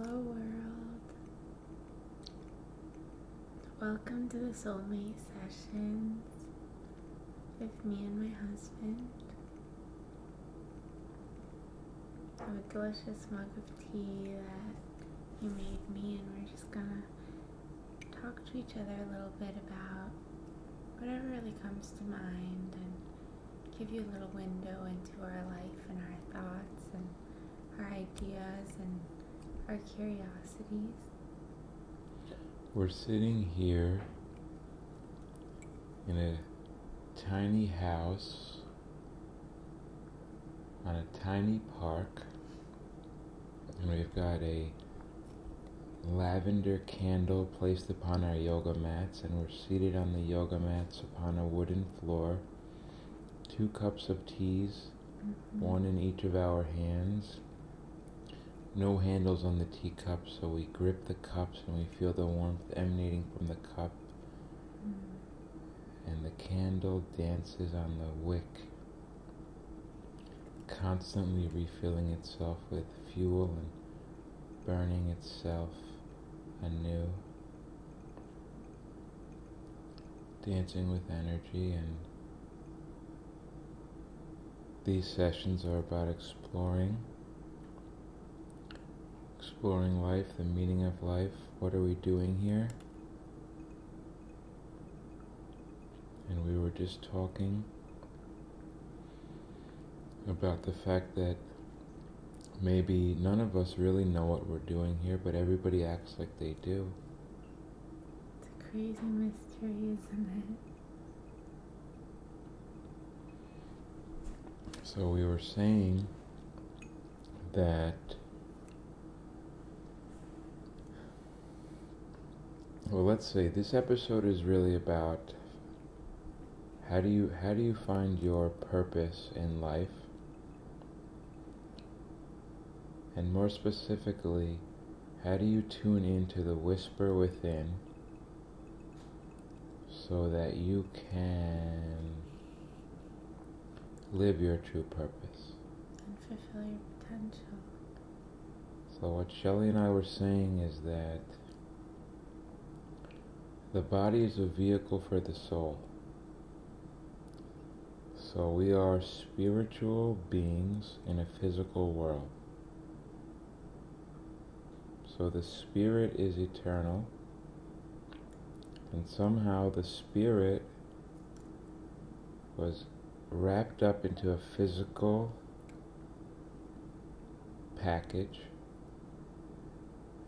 Hello, world. Welcome to the Soulmate Sessions with me and my husband. I have a delicious mug of tea that you made me, and we're just gonna talk to each other a little bit about whatever really comes to mind and give you a little window into our life and our thoughts and our ideas and our curiosities. We're sitting here in a tiny house on a tiny park, and we've got a lavender candle placed upon our yoga mats, and we're seated on the yoga mats upon a wooden floor. Two cups of teas, Mhm. one in each of our hands. No handles on the teacups, so we grip the cups and we feel the warmth emanating from the cup, Mm. and the candle dances on the wick, constantly refilling itself with fuel and burning itself anew, dancing with energy and these sessions are about exploring exploring life, the meaning of life, what are we doing here? And we were just talking about the fact that maybe none of us really know what we're doing here, but everybody acts like they do. It's a crazy mystery, isn't it? So we were saying that well let's say this episode is really about how do you how do you find your purpose in life? And more specifically how do you tune into the whisper within so that you can live your true purpose? And fulfill your potential. So what Shelley and I were saying is that the body is a vehicle for the soul. So we are spiritual beings in a physical world. So the spirit is eternal. And somehow the spirit was wrapped up into a physical package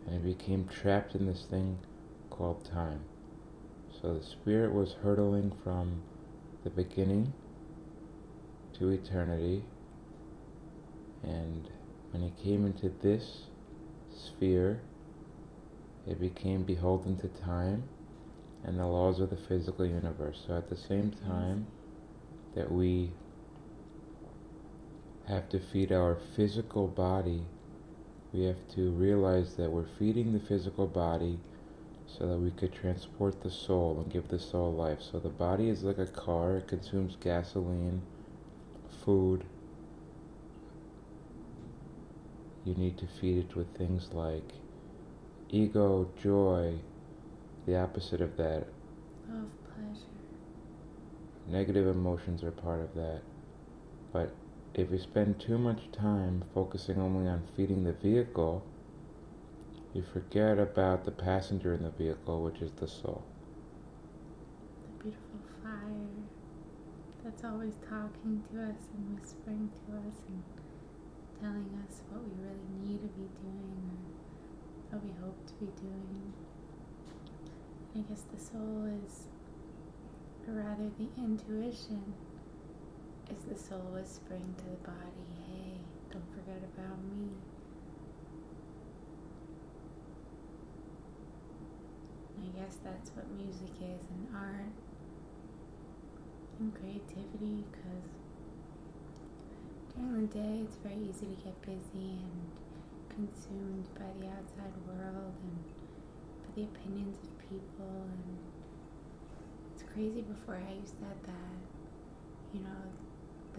and it became trapped in this thing called time. So the spirit was hurtling from the beginning to eternity, and when it came into this sphere, it became beholden to time and the laws of the physical universe. So at the same time that we have to feed our physical body, we have to realize that we're feeding the physical body so that we could transport the soul and give the soul life. So the body is like a car, it consumes gasoline, food. You need to feed it with things like ego, joy, the opposite of that. Love, pleasure. Negative emotions are part of that. But if we spend too much time focusing only on feeding the vehicle, you forget about the passenger in the vehicle, which is the soul. The beautiful fire that's always talking to us and whispering to us and telling us what we really need to be doing or what we hope to be doing. I guess the soul is, or rather the intuition, is the soul whispering to the body, hey, don't forget about me. I guess that's what music is and art and creativity because during the day it's very easy to get busy and consumed by the outside world and by the opinions of people and it's crazy before I used that that you know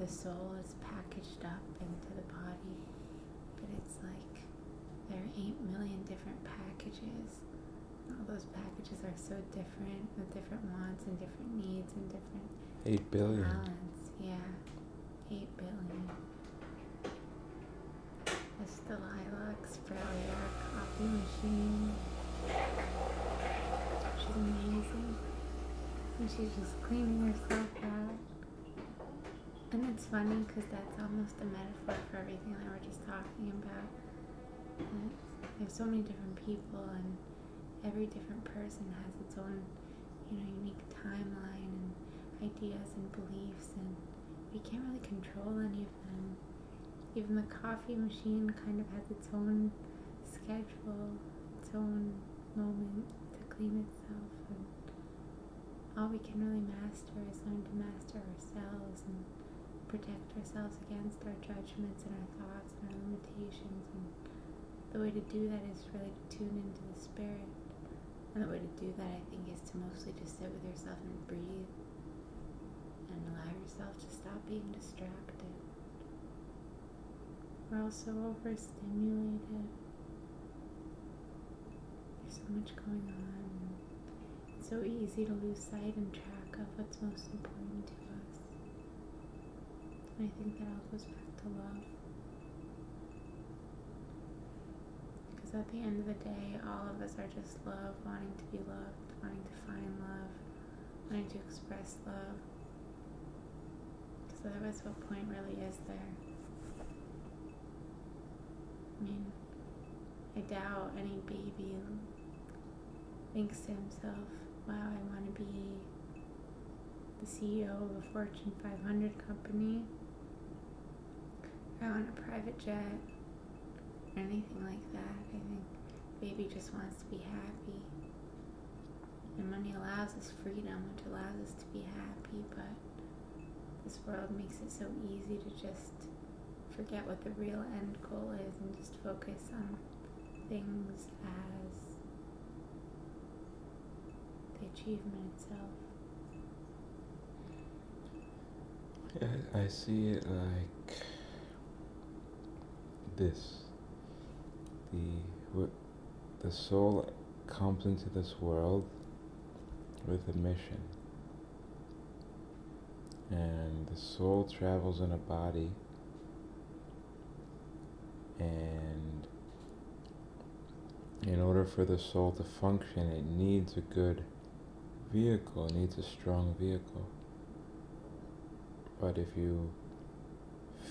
the soul is packaged up into the body but it's like there are 8 million different packages. All those packages are so different with different wants and different needs and different 8 billion. balance. Yeah, 8 billion. It's the lilac sprayer coffee machine. She's amazing. And she's just cleaning herself out. And it's funny because that's almost a metaphor for everything that we're just talking about. There's so many different people, and every different person has its own, you know, unique timeline and ideas and beliefs, and we can't really control any of them. Even the coffee machine kind of has its own schedule, its own moment to clean itself, and all we can really master is learn to master ourselves and protect ourselves against our judgments and our thoughts and our limitations. And the way to do that is really to tune into the spirit. The way to do that, I think, is to mostly just sit with yourself and breathe and allow yourself to stop being distracted. We're all so overstimulated. There's so much going on. It's so easy to lose sight and track of what's most important to us. And I think that all goes back to love. At the end of the day, all of us are just love, wanting to be loved, wanting to find love, wanting to express love. Because otherwise, what point really is there? I mean, I doubt any baby thinks to himself, wow, I want to be the CEO of a Fortune 500 company. I want a private jet or anything like that. I think baby just wants to be happy. And money allows us freedom, which allows us to be happy, but this world makes it so easy to just forget what the real end goal is and just focus on things as the achievement itself. I, I see it like this. The the soul comes into this world with a mission. And the soul travels in a body and in order for the soul to function it needs a good vehicle, it needs a strong vehicle. But if you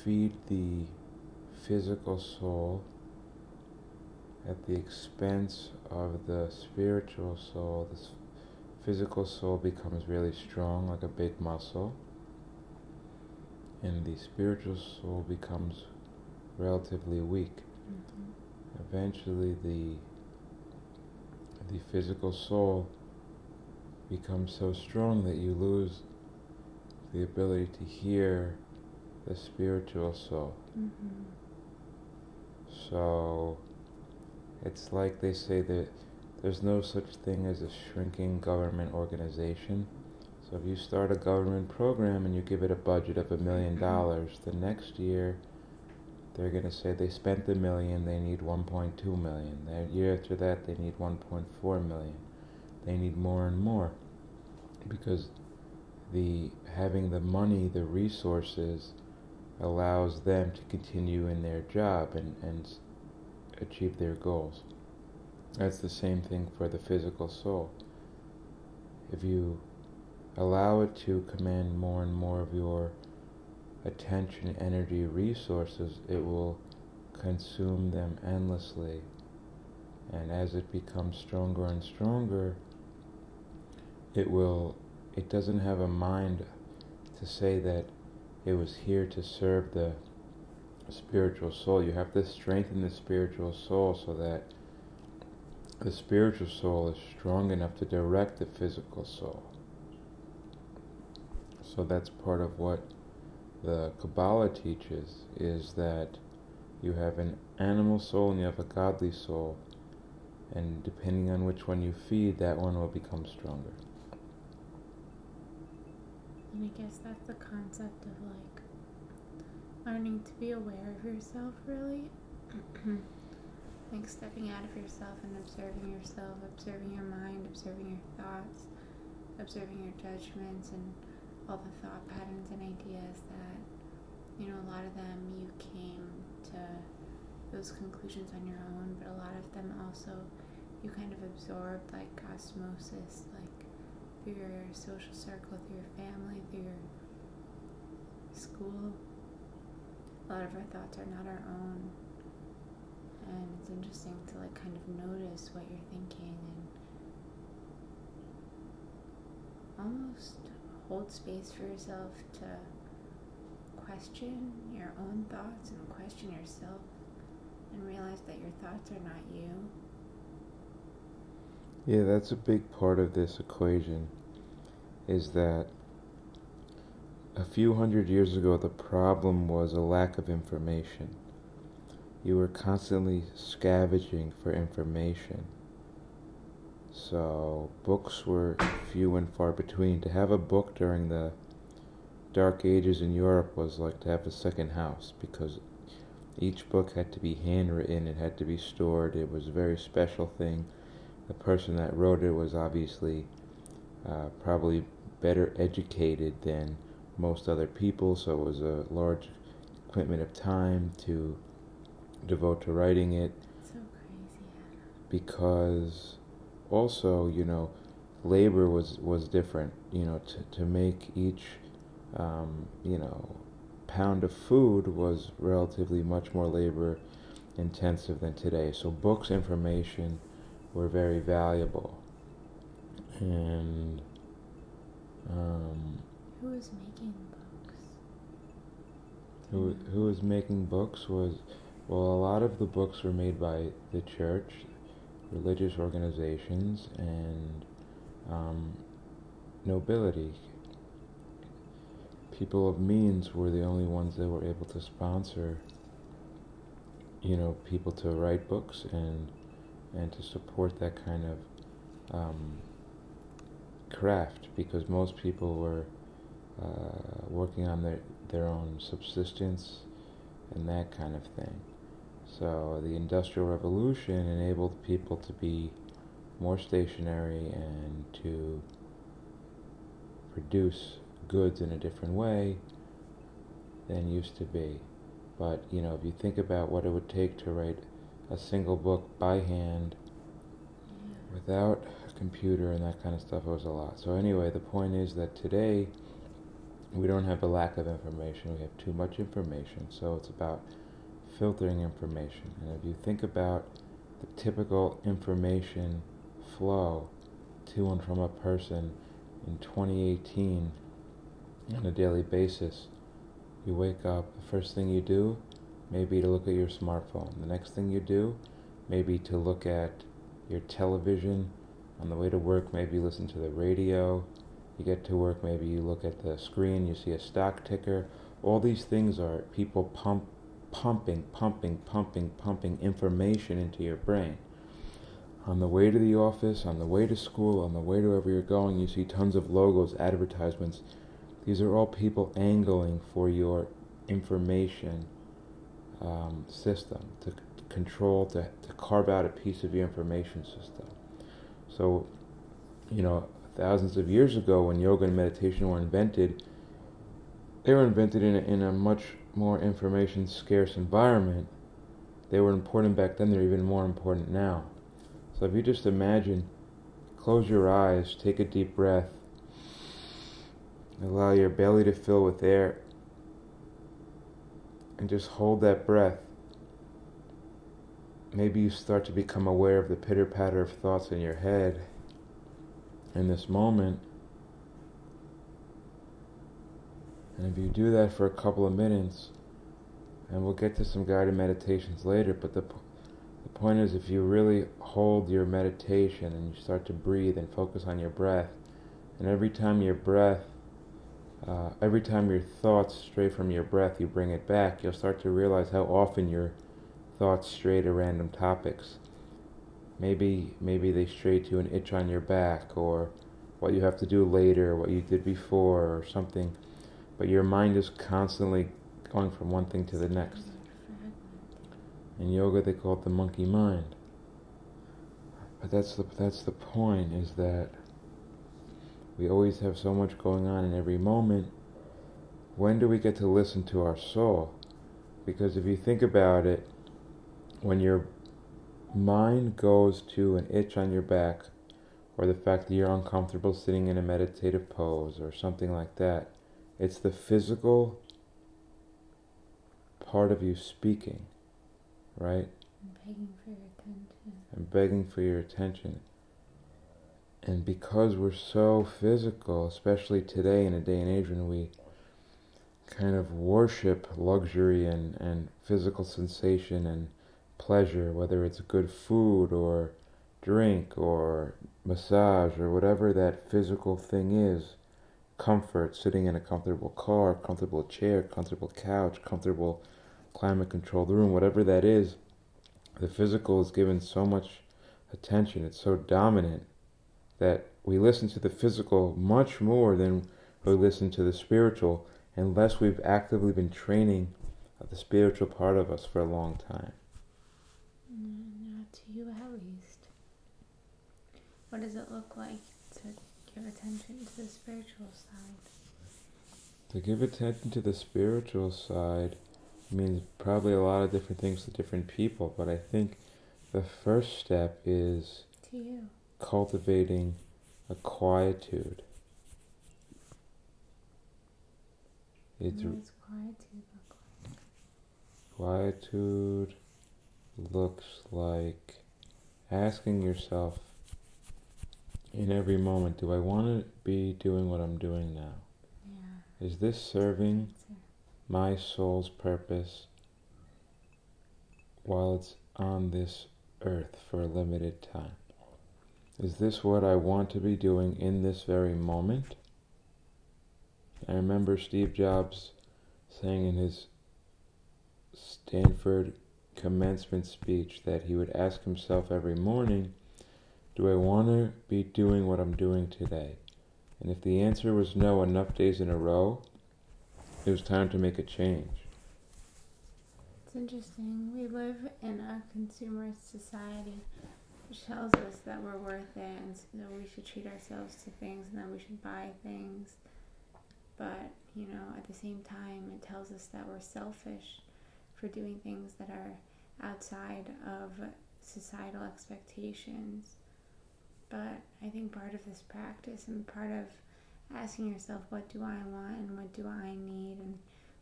feed the physical soul at the expense of the spiritual soul, the physical soul becomes really strong, like a big muscle, and the spiritual soul becomes relatively weak. Mm-hmm. Eventually, the the physical soul becomes so strong that you lose the ability to hear the spiritual soul. Mm-hmm. So it's like they say that there's no such thing as a shrinking government organization. So if you start a government program and you give it a budget of a million dollars, the next year they're going to say they spent the million, they need 1.2 million. The year after that, they need 1.4 million. They need more and more because the having the money, the resources, allows them to continue in their job and, and achieve their goals. That's the same thing for the physical soul. If you allow it to command more and more of your attention, energy, resources, it will consume them endlessly. And as it becomes stronger and stronger, it will, it doesn't have a mind to say that it was here to serve the spiritual soul. You have to strengthen the spiritual soul so that the spiritual soul is strong enough to direct the physical soul. So that's part of what the Kabbalah teaches is that you have an animal soul and you have a godly soul, and depending on which one you feed, that one will become stronger. And I guess that's the concept of like learning to be aware of yourself, really. Mm-hmm. like stepping out of yourself and observing yourself, observing your mind, observing your thoughts, observing your judgments and all the thought patterns and ideas that, you know, a lot of them you came to those conclusions on your own, but a lot of them also you kind of absorbed like osmosis, like through your social circle, through your family, through your school. A lot of our thoughts are not our own. And it's interesting to like kind of notice what you're thinking and almost hold space for yourself to question your own thoughts and question yourself and realize that your thoughts are not you. Yeah, that's a big part of this equation is that a few hundred years ago the problem was a lack of information. You were constantly scavenging for information. So books were few and far between. To have a book during the Dark Ages in Europe was like to have a second house because each book had to be handwritten, it had to be stored, it was a very special thing. The person that wrote it was obviously uh, probably better educated than most other people, so it was a large commitment of time to devote to writing it. So crazy. Because also, you know, labor was, was different. You know, to, to make each, um, you know, pound of food was relatively much more labor intensive than today. So books, information were very valuable. And um, who was making books? Who who was making books was well a lot of the books were made by the church, religious organizations, and um, nobility people of means were the only ones that were able to sponsor you know people to write books and and to support that kind of um, craft because most people were uh, working on their their own subsistence and that kind of thing. So the Industrial Revolution enabled people to be more stationary and to produce goods in a different way than used to be. But, you know, if you think about what it would take to write a single book by hand without a computer and that kind of stuff, it was a lot. So, anyway, the point is that today we don't have a lack of information, we have too much information. So, it's about filtering information. And if you think about the typical information flow to and from a person in 2018 on a daily basis. You wake up, the first thing you do may be to look at your smartphone. The next thing you do may be to look at your television. On the way to work, maybe listen to the radio. You get to work, maybe you look at the screen, you see a stock ticker. All these things are people pump, pumping, pumping, pumping, pumping information into your brain. On the way to the office, on the way to school, on the way to wherever you're going, you see tons of logos, advertisements these are all people angling for your information um, system to, to control, to, to carve out a piece of your information system. So, you know, thousands of years ago when yoga and meditation were invented, they were invented in a, in a much more information scarce environment. They were important back then, they're even more important now. So if you just imagine, close your eyes, take a deep breath, Allow your belly to fill with air. And just hold that breath. Maybe you start to become aware of the pitter patter of thoughts in your head in this moment. And if you do that for a couple of minutes, and we'll get to some guided meditations later, but the, the point is if you really hold your meditation and you start to breathe and focus on your breath, and every time your breath uh, every time your thoughts stray from your breath, you bring it back, you'll start to realize how often your thoughts stray to random topics. Maybe, maybe they stray to an itch on your back, or what you have to do later, what you did before, or something. But your mind is constantly going from one thing to the next. In yoga, they call it the monkey mind. But that's the that's the point is that we always have so much going on in every moment. When do we get to listen to our soul? Because if you think about it, when your mind goes to an itch on your back, or the fact that you're uncomfortable sitting in a meditative pose, or something like that, it's the physical part of you speaking, right? And begging for your attention. And begging for your attention. And because we're so physical, especially today in a day and age when we kind of worship luxury and, and physical sensation and pleasure, whether it's good food or drink or massage or whatever that physical thing is comfort, sitting in a comfortable car, comfortable chair, comfortable couch, comfortable climate controlled room, whatever that is, the physical is given so much attention. It's so dominant that we listen to the physical much more than we listen to the spiritual unless we've actively been training the spiritual part of us for a long time. Mm, not to you at least. What does it look like to give attention to the spiritual side? To give attention to the spiritual side means probably a lot of different things to different people, but I think the first step is to you. cultivating a quietude. It's what does quietude look like? Quietude looks like asking yourself in every moment, do I want to be doing what I'm doing now? Yeah. Is this serving my soul's purpose while it's on this earth for a limited time? Is this what I want to be doing in this very moment? I remember Steve Jobs saying in his Stanford commencement speech that he would ask himself every morning, Do I want to be doing what I'm doing today? And if the answer was no enough days in a row, it was time to make a change. It's interesting. We live in a consumerist society which tells us that we're worth it and so we should treat ourselves to things and that we should buy things. But, you know, at the same time, it tells us that we're selfish for doing things that are outside of societal expectations. But I think part of this practice and part of asking yourself, what do I want and what do I need and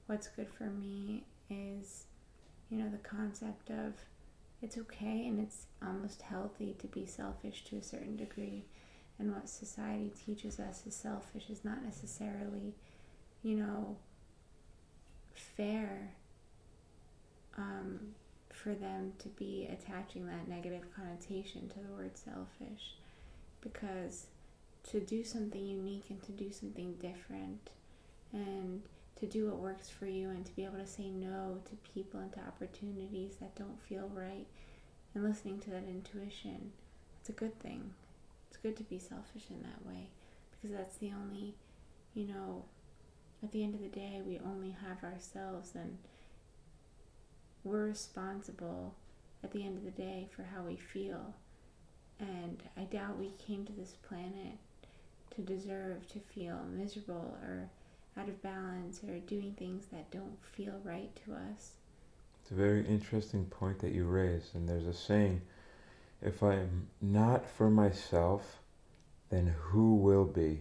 what's good for me is, you know, the concept of it's okay and it's almost healthy to be selfish to a certain degree. And what society teaches us is selfish is not necessarily, you know, fair um, for them to be attaching that negative connotation to the word selfish. Because to do something unique and to do something different and to do what works for you and to be able to say no to people and to opportunities that don't feel right and listening to that intuition it's a good thing. It's good to be selfish in that way because that's the only you know at the end of the day we only have ourselves and we're responsible at the end of the day for how we feel and i doubt we came to this planet to deserve to feel miserable or out of balance or doing things that don't feel right to us. It's a very interesting point that you raise, and there's a saying if I am not for myself, then who will be?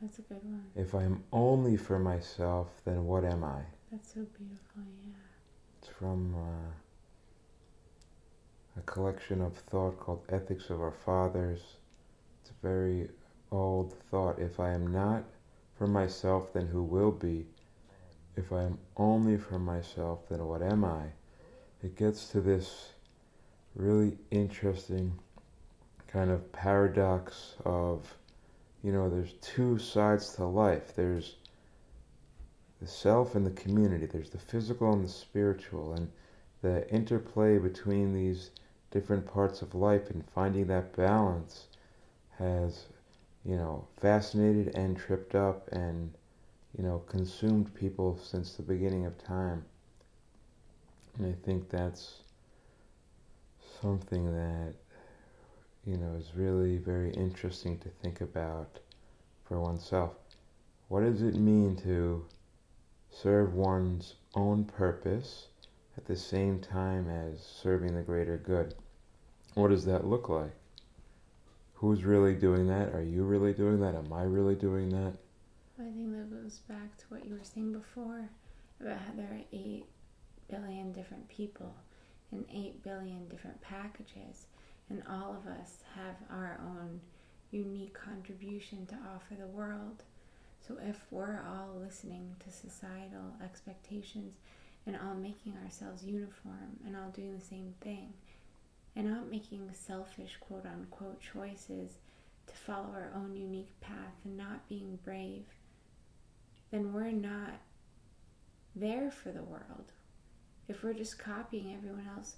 That's a good one. If I am only for myself, then what am I? That's so beautiful, yeah. It's from uh, a collection of thought called Ethics of Our Fathers. It's a very old thought. If I am not for myself, then who will be? If I am only for myself, then what am I? It gets to this really interesting kind of paradox of, you know, there's two sides to life. There's the self and the community. There's the physical and the spiritual. And the interplay between these different parts of life and finding that balance has you know, fascinated and tripped up and, you know, consumed people since the beginning of time. And I think that's something that you know is really very interesting to think about for oneself. What does it mean to serve one's own purpose at the same time as serving the greater good? What does that look like? Who's really doing that? Are you really doing that? Am I really doing that? I think that goes back to what you were saying before about how there are 8 billion different people and 8 billion different packages, and all of us have our own unique contribution to offer the world. So if we're all listening to societal expectations and all making ourselves uniform and all doing the same thing, and not making selfish quote unquote choices to follow our own unique path and not being brave, then we're not there for the world. If we're just copying everyone else,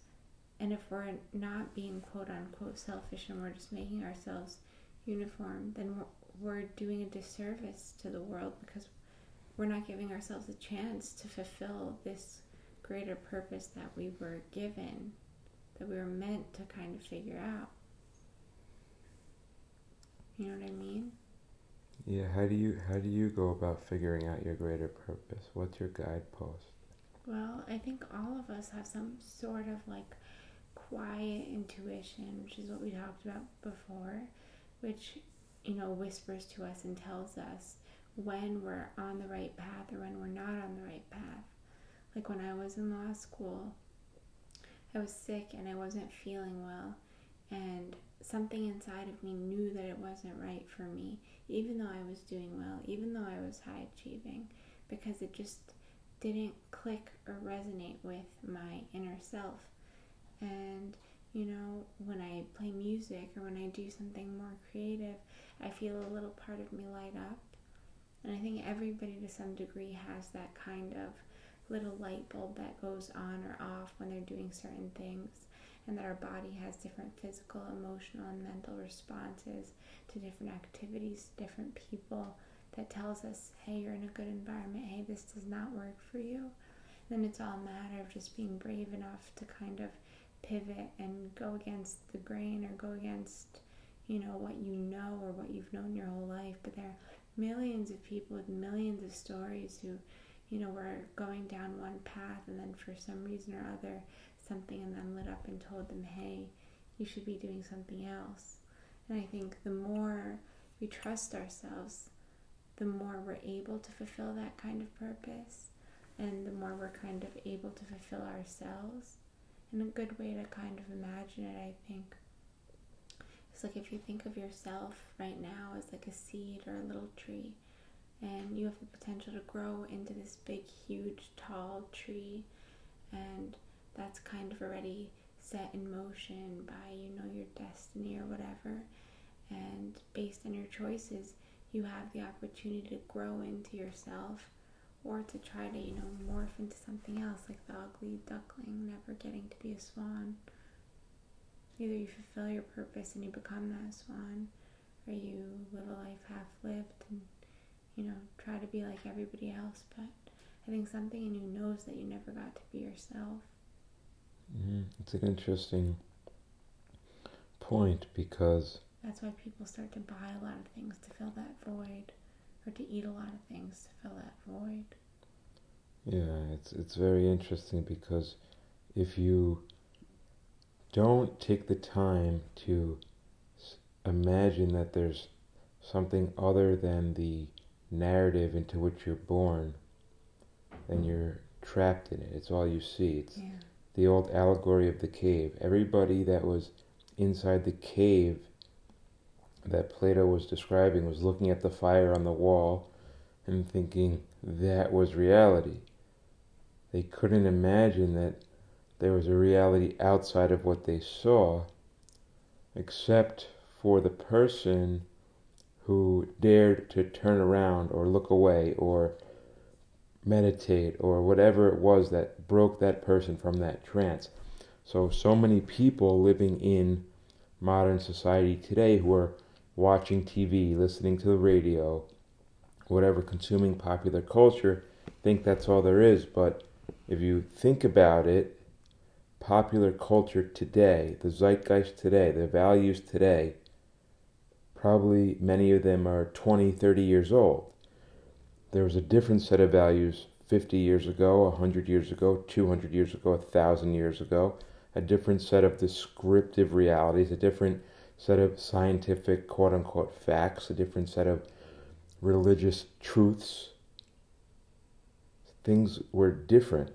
and if we're not being quote unquote selfish and we're just making ourselves uniform, then we're, we're doing a disservice to the world because we're not giving ourselves a chance to fulfill this greater purpose that we were given, that we were meant to kind of figure out. You know what I mean? Yeah, how do you how do you go about figuring out your greater purpose? What's your guidepost? Well, I think all of us have some sort of like quiet intuition, which is what we talked about before, which you know whispers to us and tells us when we're on the right path or when we're not on the right path. Like when I was in law school, I was sick and I wasn't feeling well, and something inside of me knew that it wasn't right for me, even though I was doing well, even though I was high achieving, because it just didn't click or resonate with my inner self. And you know, when I play music or when I do something more creative, I feel a little part of me light up. And I think everybody to some degree has that kind of little light bulb that goes on or off when they're doing certain things and that our body has different physical, emotional, and mental responses to different activities, different people that tells us, hey, you're in a good environment, hey, this does not work for you. Then it's all a matter of just being brave enough to kind of pivot and go against the grain or go against, you know, what you know or what you've known your whole life. But there millions of people with millions of stories who, you know, were going down one path and then for some reason or other something in them lit up and told them, hey, you should be doing something else. And I think the more we trust ourselves, the more we're able to fulfill that kind of purpose, and the more we're kind of able to fulfill ourselves. And a good way to kind of imagine it, I think, like if you think of yourself right now as like a seed or a little tree, and you have the potential to grow into this big, huge, tall tree, and that's kind of already set in motion by you know your destiny or whatever. And based on your choices you have the opportunity to grow into yourself or to try to you know morph into something else like the ugly duckling never getting to be a swan either you fulfill your purpose and you become that swan or you live a life half lived and you know try to be like everybody else. But i think something in you knows that you never got to be yourself. Mm, it's an interesting point because that's why people start to buy a lot of things to fill that void or to eat a lot of things to fill that void. Yeah, it's it's very interesting because if you don't take the time to imagine that there's something other than the narrative into which you're born, then mm. you're trapped in it. It's all you see. It's yeah the old allegory of the cave. Everybody that was inside the cave that Plato was describing was looking at the fire on the wall and thinking that was reality. They couldn't imagine that there was a reality outside of what they saw, except for the person who dared to turn around or look away or meditate or whatever it was that broke that person from that trance. So, so many people living in modern society today who are watching TV, listening to the radio, whatever, consuming popular culture, think that's all there is. But if you think about it, popular culture today, the zeitgeist today, the values today, probably many of them are 20, 30 years old. There was a different set of values 50 years ago, 100 years ago, 200 years ago, 1,000 years ago, a different set of descriptive realities, a different set of scientific quote unquote facts, a different set of religious truths. Things were different.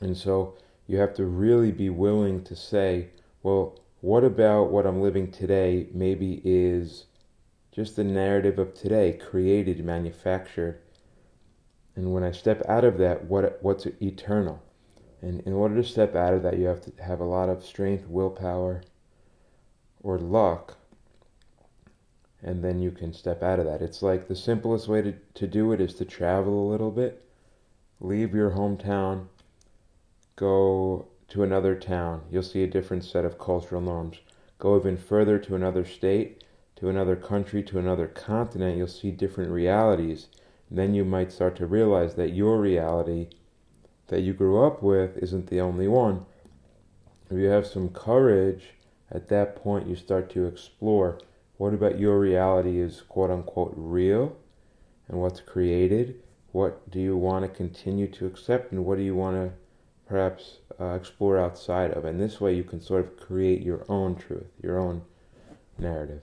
And so you have to really be willing to say, well, what about what I'm living today maybe is just the narrative of today, created, manufactured. And when I step out of that, what what's eternal? And in order to step out of that, you have to have a lot of strength, willpower, or luck, and then you can step out of that. It's like the simplest way to, to do it is to travel a little bit, leave your hometown, go to another town. You'll see a different set of cultural norms. Go even further to another state, to another country, to another continent. You'll see different realities. And then you might start to realize that your reality that you grew up with isn't the only one. If you have some courage, at that point you start to explore what about your reality is quote unquote real and what's created? What do you want to continue to accept and what do you want to perhaps uh, explore outside of? And this way you can sort of create your own truth, your own narrative.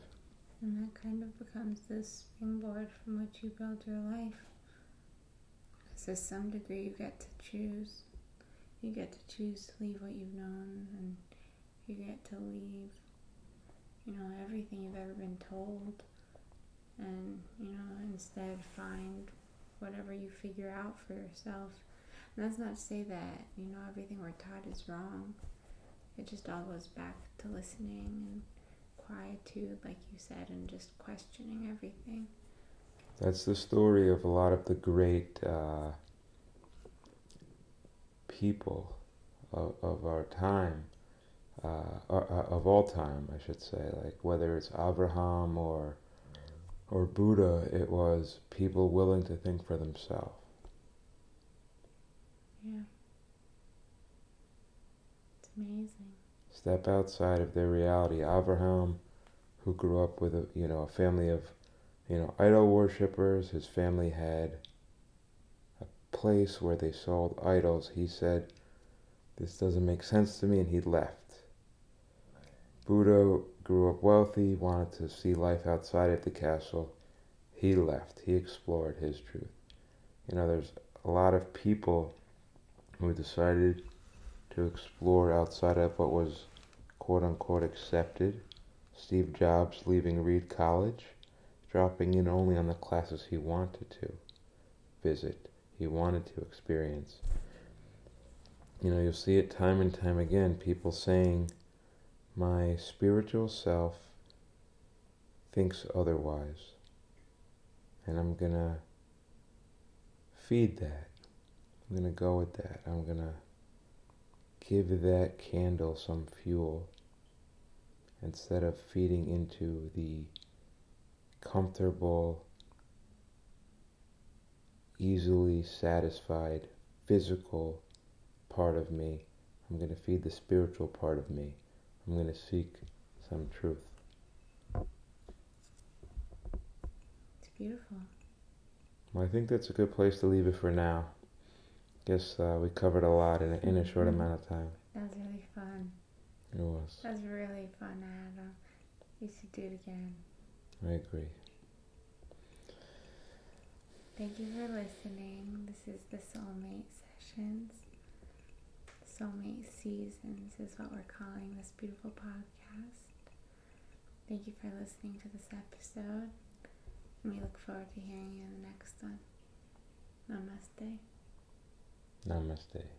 And that kind of becomes the springboard from which you build your life Because to some degree you get to choose. You get to choose to leave what you've known and you get to leave, you know, everything you've ever been told and, you know, instead find whatever you figure out for yourself. And that's not to say that, you know, everything we're taught is wrong. It just all goes back to listening and quietude, like you said, and just questioning everything. That's the story of a lot of the great uh, people of, of our time, uh, uh, of all time, I should say. Like whether it's Abraham or or Buddha, it was people willing to think for themselves. Yeah. It's amazing. Step outside of their reality. Abraham, who grew up with a you know a family of you know, idol worshippers. His family had a place where they sold idols. He said, This doesn't make sense to me, and he left. Buddha grew up wealthy, wanted to see life outside of the castle. He left. He explored his truth. You know, there's a lot of people who decided to explore outside of what was quote unquote accepted. Steve Jobs leaving Reed College dropping in only on the classes he wanted to visit, he wanted to experience. You know, you'll see it time and time again people saying, My spiritual self thinks otherwise. And I'm going to feed that. I'm going to go with that. I'm going to give that candle some fuel instead of feeding into the comfortable, easily satisfied physical part of me. I'm going to feed the spiritual part of me. I'm going to seek some truth. It's beautiful. Well, I think that's a good place to leave it for now. Guess uh, we covered a lot in a, in a short Mhm. amount of time. That was really fun. It was. That was really fun, Adam. We should do it again. I agree. Thank you for listening. This is the Soulmate Sessions. Soulmate Sessions is what we're calling this beautiful podcast. Thank you for listening to this episode. And we look forward to hearing you in the next one. Namaste. Namaste.